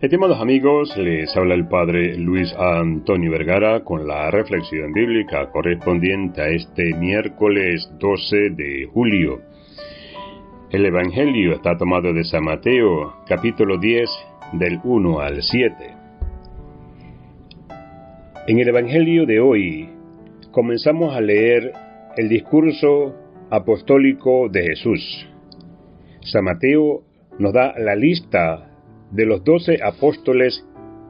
Estimados amigos, les habla el Padre Luis Antonio Vergara con la reflexión bíblica correspondiente a este miércoles 12 de julio. El Evangelio está tomado de San Mateo, capítulo 10, del 1 al 7. En el Evangelio de hoy comenzamos a leer el discurso apostólico de Jesús. San Mateo nos da la lista de los doce apóstoles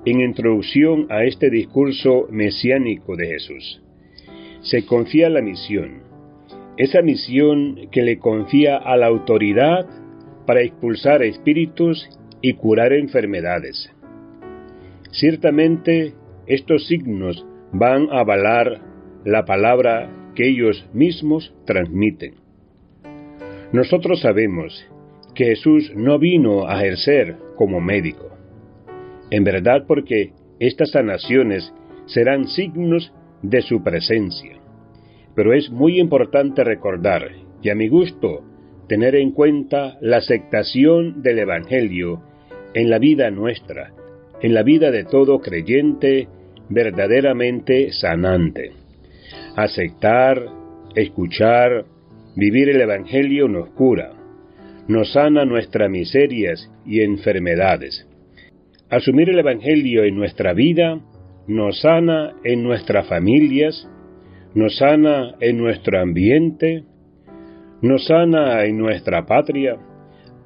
en introducción a este discurso mesiánico de Jesús. Se confía la misión, esa misión que le confía a la autoridad para expulsar espíritus y curar enfermedades. Ciertamente estos signos van a avalar la palabra que ellos mismos transmiten. Nosotros sabemos que Jesús no vino a ejercer como médico. En verdad porque estas sanaciones serán signos de su presencia. Pero es muy importante recordar, y a mi gusto, tener en cuenta la aceptación del Evangelio en la vida nuestra, en la vida de todo creyente verdaderamente sanante. Aceptar, escuchar, vivir el Evangelio nos cura, nos sana nuestras miserias y enfermedades. Asumir el Evangelio en nuestra vida nos sana en nuestras familias, nos sana en nuestro ambiente, nos sana en nuestra patria,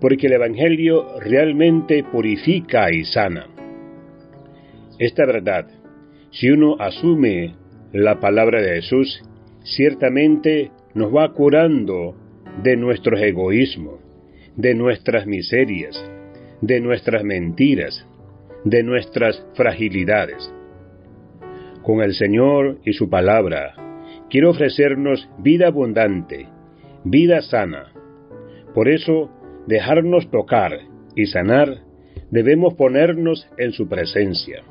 porque el Evangelio realmente purifica y sana. Esta verdad, si uno asume la palabra de Jesús, ciertamente nos va curando de nuestros egoísmos, de nuestras miserias, de nuestras mentiras, de nuestras fragilidades. Con el Señor y su palabra, quiere ofrecernos vida abundante, vida sana. Por eso, dejarnos tocar y sanar, debemos ponernos en su presencia.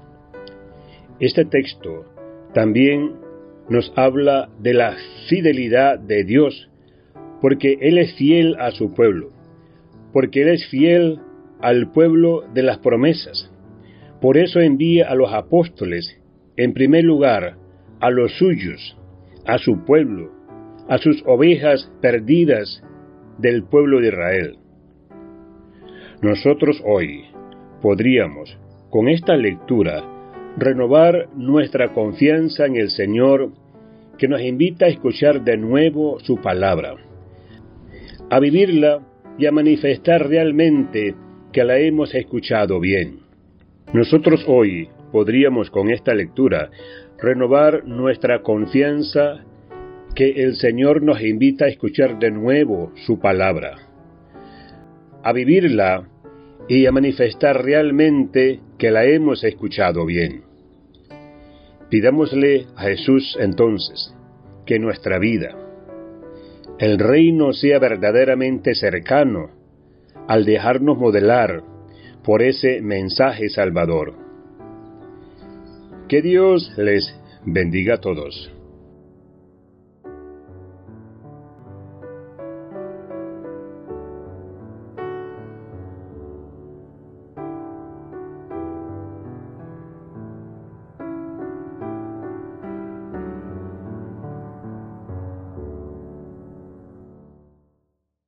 Este texto también nos habla de la fidelidad de Dios, porque Él es fiel a su pueblo porque Él es fiel al pueblo de las promesas. Por eso envía a los apóstoles, en primer lugar, a los suyos, a su pueblo, a sus ovejas perdidas del pueblo de Israel. Nosotros hoy podríamos, con esta lectura, renovar nuestra confianza en el Señor que nos invita a escuchar de nuevo su palabra, a vivirla y a manifestar realmente que la hemos escuchado bien. Nosotros hoy podríamos con esta lectura renovar nuestra confianza que el Señor nos invita a escuchar de nuevo su palabra, a vivirla y a manifestar realmente que la hemos escuchado bien. Pidámosle a Jesús entonces que nuestra vida, el reino sea verdaderamente cercano al dejarnos modelar por ese mensaje salvador. Que Dios les bendiga a todos.